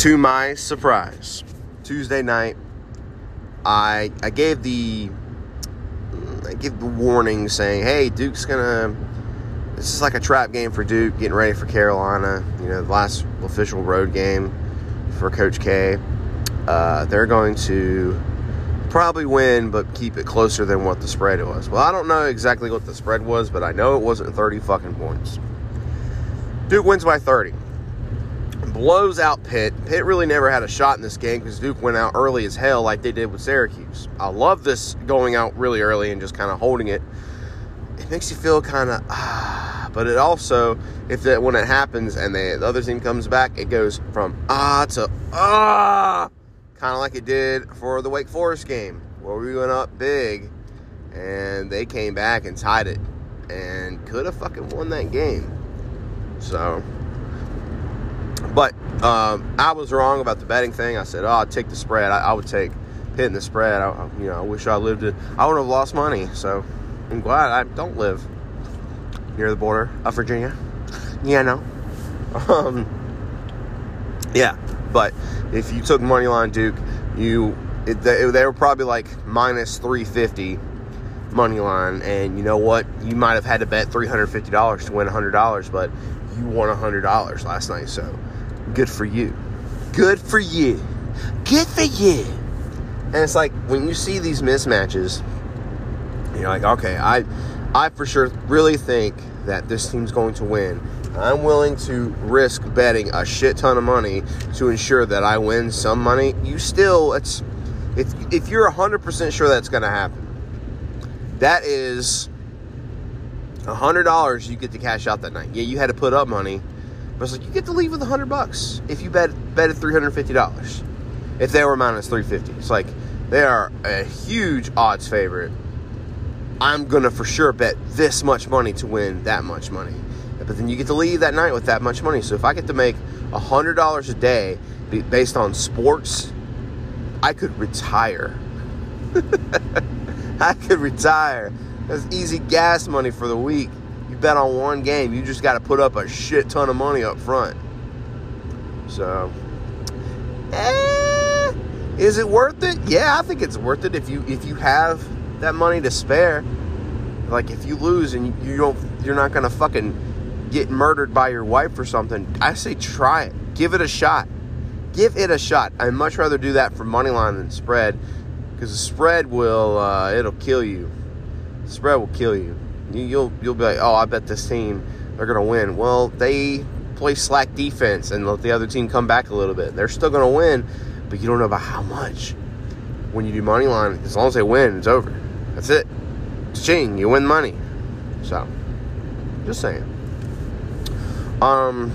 to my surprise, Tuesday night, I I gave the I gave the warning saying, "Hey, Duke's gonna. This is like a trap game for Duke, getting ready for Carolina. You know, the last official road game for Coach K. Uh, they're going to probably win, but keep it closer than what the spread was. Well, I don't know exactly what the spread was, but I know it wasn't 30 fucking points. Duke wins by 30 blows out Pitt. Pitt really never had a shot in this game because Duke went out early as hell, like they did with Syracuse. I love this going out really early and just kind of holding it. It makes you feel kind of ah, but it also, if that when it happens and the, the other team comes back, it goes from ah to ah, kind of like it did for the Wake Forest game where we went up big and they came back and tied it and could have fucking won that game. So but um, I was wrong about the betting thing. I said, "Oh, I'd take the spread. I, I would take hitting the spread. I, you know, I wish I lived it. I would have lost money. So I'm glad I don't live near the border of Virginia. Yeah, no. Um, yeah, but if you took money line Duke, you it, they, they were probably like minus three fifty money line, and you know what? You might have had to bet three hundred fifty dollars to win hundred dollars, but you won hundred dollars last night. So good for you. Good for you. Good for you. And it's like when you see these mismatches, you're like, okay, I, I for sure really think that this team's going to win. I'm willing to risk betting a shit ton of money to ensure that I win some money. You still, it's if if you're 100% sure that's going to happen, that is $100 you get to cash out that night. Yeah, you had to put up money, but it's like you get to leave with a hundred bucks if you bet betted three hundred fifty dollars. If they were minus three fifty, it's like they are a huge odds favorite. I'm gonna for sure bet this much money to win that much money. But then you get to leave that night with that much money. So if I get to make hundred dollars a day based on sports, I could retire. I could retire. That's easy gas money for the week bet on one game, you just got to put up a shit ton of money up front. So, eh, is it worth it? Yeah, I think it's worth it if you if you have that money to spare. Like if you lose and you don't, you're not gonna fucking get murdered by your wife or something. I say try it, give it a shot, give it a shot. I'd much rather do that for money line than spread, because the spread will uh, it'll kill you. The spread will kill you. You'll you'll be like, oh, I bet this team they're gonna win. Well, they play slack defense and let the other team come back a little bit. They're still gonna win, but you don't know about how much. When you do money line, as long as they win, it's over. That's it. Ching. You win money. So, just saying. Um.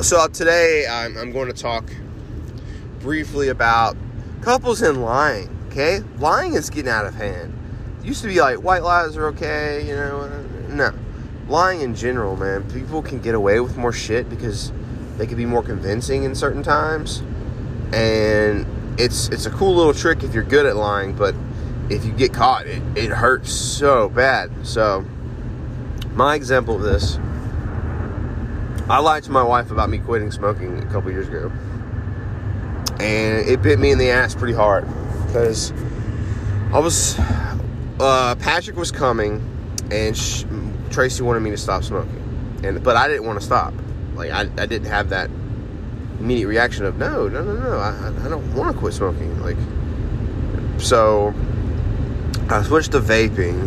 So today I'm, I'm going to talk briefly about couples and lying. Okay, lying is getting out of hand used to be like white lies are okay, you know. Uh, no, lying in general, man. People can get away with more shit because they can be more convincing in certain times, and it's it's a cool little trick if you're good at lying. But if you get caught, it, it hurts so bad. So, my example of this, I lied to my wife about me quitting smoking a couple years ago, and it bit me in the ass pretty hard because I was uh, Patrick was coming, and Tracy wanted me to stop smoking, and but I didn't want to stop. Like I, I didn't have that immediate reaction of no, no, no, no. I, I don't want to quit smoking. Like so, I switched to vaping,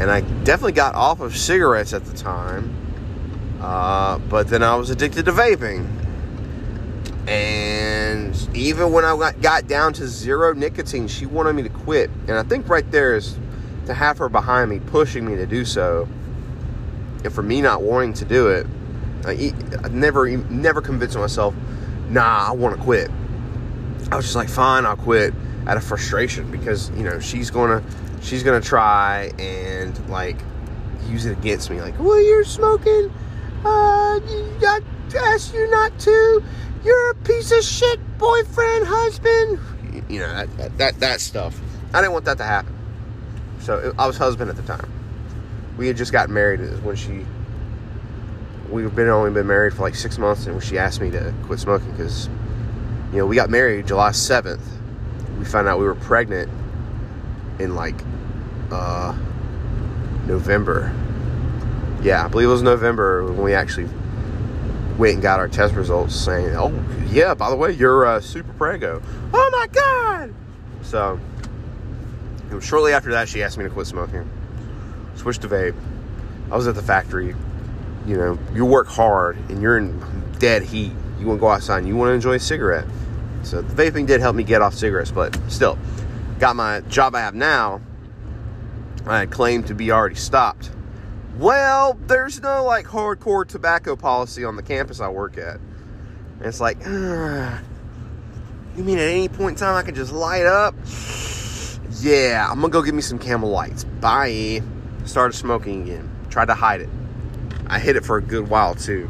and I definitely got off of cigarettes at the time. Uh, but then I was addicted to vaping. And even when I got down to zero nicotine, she wanted me to quit. And I think right there is to have her behind me, pushing me to do so. And for me not wanting to do it, I, never, never convinced myself, nah, I want to quit. I was just like, fine, I'll quit out of frustration because, you know, she's to, she's to try and like use it against me. Like, well, you're smoking. Uh, I asked you not to you're a piece of shit boyfriend, husband. You know, that, that, that stuff. I didn't want that to happen. So I was husband at the time. We had just got married when she we've been only been married for like six months, and she asked me to quit smoking because, you know, we got married July seventh. We found out we were pregnant in like uh, November. Yeah, I believe it was November when we actually went and got our test results saying, "Oh, yeah, by the way, you're uh, super prego." Oh my god! So, shortly after that, she asked me to quit smoking, switch to vape. I was at the factory. You know, you work hard and you're in dead heat. You want to go outside and you want to enjoy a cigarette. So the vaping did help me get off cigarettes, but still, got my job I have now. I had claimed to be already stopped. Well, there's no like hardcore tobacco policy on the campus I work at. And it's like, uh, you mean at any point in time I can just light up? Yeah, I'm gonna go get me some camel lights. Bye. Started smoking again. Tried to hide it. I hid it for a good while too.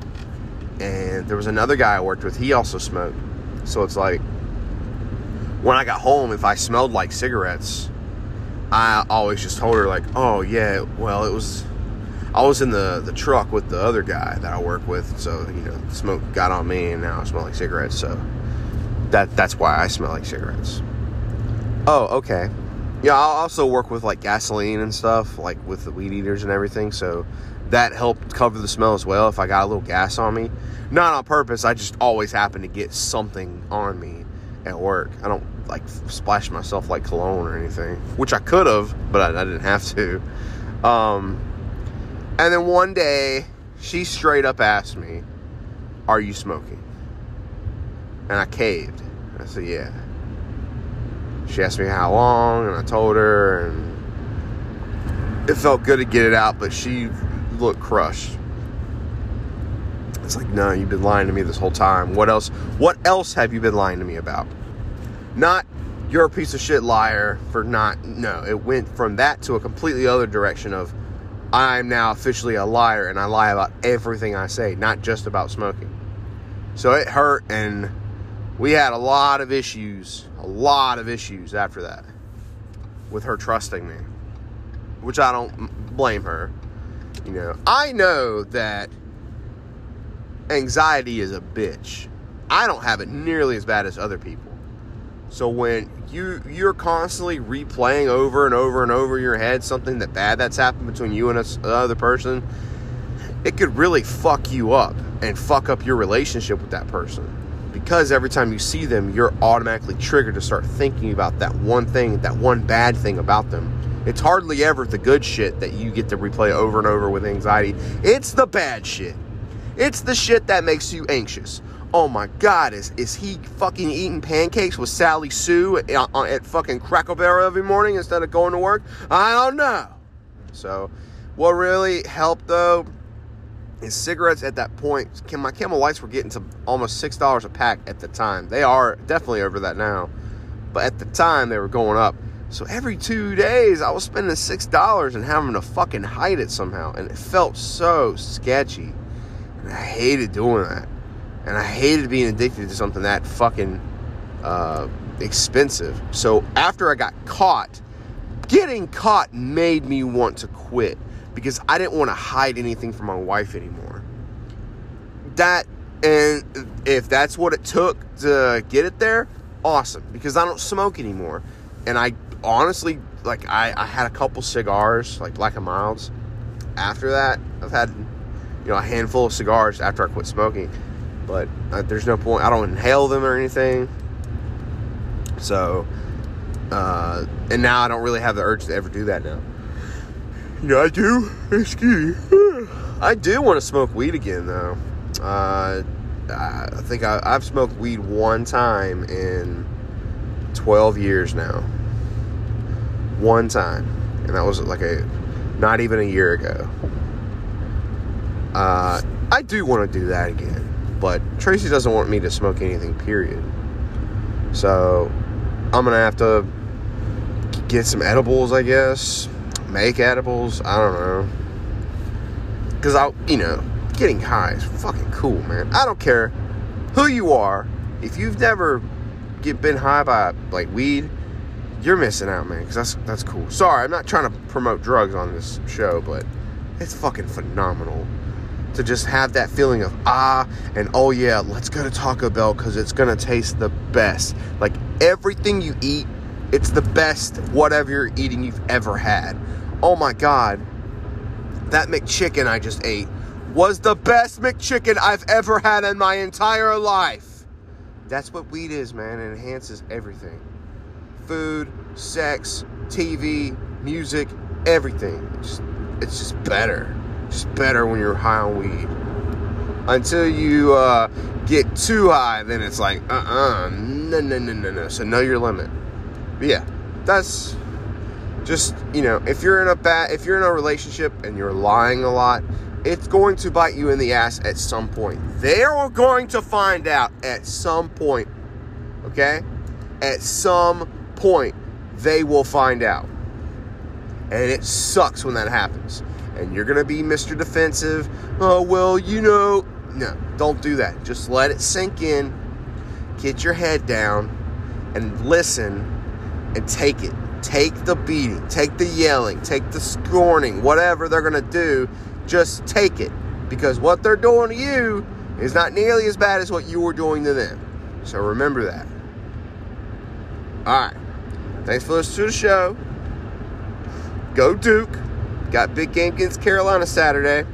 And there was another guy I worked with, he also smoked. So it's like, when I got home, if I smelled like cigarettes, I always just told her, like, oh, yeah, well, it was, I was in the, the truck with the other guy that I work with. So, you know, smoke got on me and now I smell like cigarettes. So that that's why I smell like cigarettes. Oh, okay. Yeah, I'll also work with like gasoline and stuff, like with the weed eaters and everything. So that helped cover the smell as well if I got a little gas on me. Not on purpose, I just always happen to get something on me at work. I don't like splash myself like cologne or anything, which I could have, but I, I, didn't have to. Um, and then one day, she straight up asked me, Are you smoking? And I caved. I said, Yeah. She asked me how long, and I told her, and it felt good to get it out, but she looked crushed. It's like, no, you've been lying to me this whole time. What else? What else have you been lying to me about? Not you're a piece of shit liar for not. No, it went from that to a completely other direction of I'm now officially a liar and I lie about everything I say, not just about smoking. So it hurt, and we had a lot of issues, a lot of issues after that with her trusting me, which I don't blame her. You know, I know that anxiety is a bitch. I don't have it nearly as bad as other people. So when you you're constantly replaying over and over and over in your head something that bad that's happened between you and another person, it could really fuck you up and fuck up your relationship with that person. Because every time you see them, you're automatically triggered to start thinking about that one thing, that one bad thing about them. It's hardly ever the good shit that you get to replay over and over with anxiety. It's the bad shit. It's the shit that makes you anxious. Oh my God, is, is he fucking eating pancakes with Sally Sue at, at fucking Cracker Barrel every morning instead of going to work? I don't know. So, what really helped though is cigarettes at that point. My Camel Lights were getting to almost six dollars a pack at the time. They are definitely over that now, but at the time they were going up. So every two days I was spending six dollars and having to fucking hide it somehow, and it felt so sketchy. And I hated doing that. And I hated being addicted to something that fucking uh, expensive. So after I got caught, getting caught made me want to quit because I didn't want to hide anything from my wife anymore. That, and if that's what it took to get it there, awesome. Because I don't smoke anymore. And I honestly, like, I, I had a couple cigars, like Black and Milds. After that, I've had you know, a handful of cigars after I quit smoking. But uh, there's no point. I don't inhale them or anything. So, uh, and now I don't really have the urge to ever do that now. Know, I do. Excuse me. I do want to smoke weed again, though. Uh, I think I, I've smoked weed one time in 12 years now. One time. And that was like a, not even a year ago. Uh, I do want to do that again, but Tracy doesn't want me to smoke anything, period. So I'm gonna have to get some edibles, I guess. Make edibles. I don't know. Cause I, you know, getting high is fucking cool, man. I don't care who you are. If you've never get been high by like weed, you're missing out, man. Cause that's that's cool. Sorry, I'm not trying to promote drugs on this show, but it's fucking phenomenal to just have that feeling of ah and oh yeah, let's go to Taco Bell because it's gonna taste the best. Like everything you eat, it's the best whatever you're eating you've ever had. Oh my god, that McChicken I just ate was the best McChicken I've ever had in my entire life. That's what weed is, man. It enhances everything food, sex, TV, music, everything. It's just, it's just better. Just better when you're high on weed. Until you uh, get too high, then it's like, uh uh-uh, uh, no, no, no, no, no. So know your limit. But yeah, that's just, you know, if you're in a bad, if you're in a relationship and you're lying a lot, it's going to bite you in the ass at some point. They're going to find out at some point. Okay? At some point, they will find out. And it sucks when that happens. And you're to be Mr. Defensive. Oh, well, you know. No, don't do that. Just let it sink in. Get your head down and listen and take it. Take the beating, take the yelling, take the scorning, whatever they're going to do just take it because what they're doing to you is not nearly as bad as what you were doing to them. So remember that. All right. Thanks for listening to the show. Go Duke. Got big game against Carolina Saturday.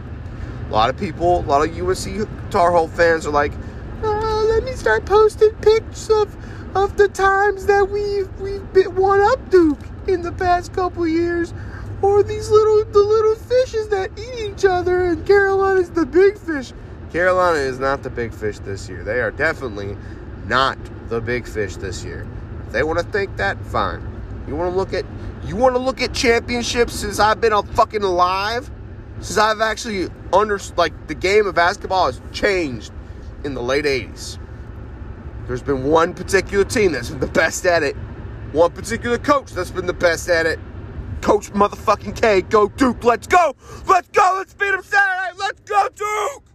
A lot of people, a lot of UNC Tar Heel fans are like, oh, let me start posting pics of of the times that we've we've been one up Duke in the past couple years or these little the little fishes that eat each other and Carolina's the big fish. Carolina is not the big fish this year. They are definitely not the big fish this year. If they want to think that, fine. You want to look at you want to look at championships since I've been a fucking alive? Since I've actually under like the game of basketball has changed in the late 80s. There's been one particular team that's been the best at it. One particular coach that's been the best at it. Coach motherfucking K. Go Duke. Let's go. Let's go. Let's beat them Saturday. Let's go Duke.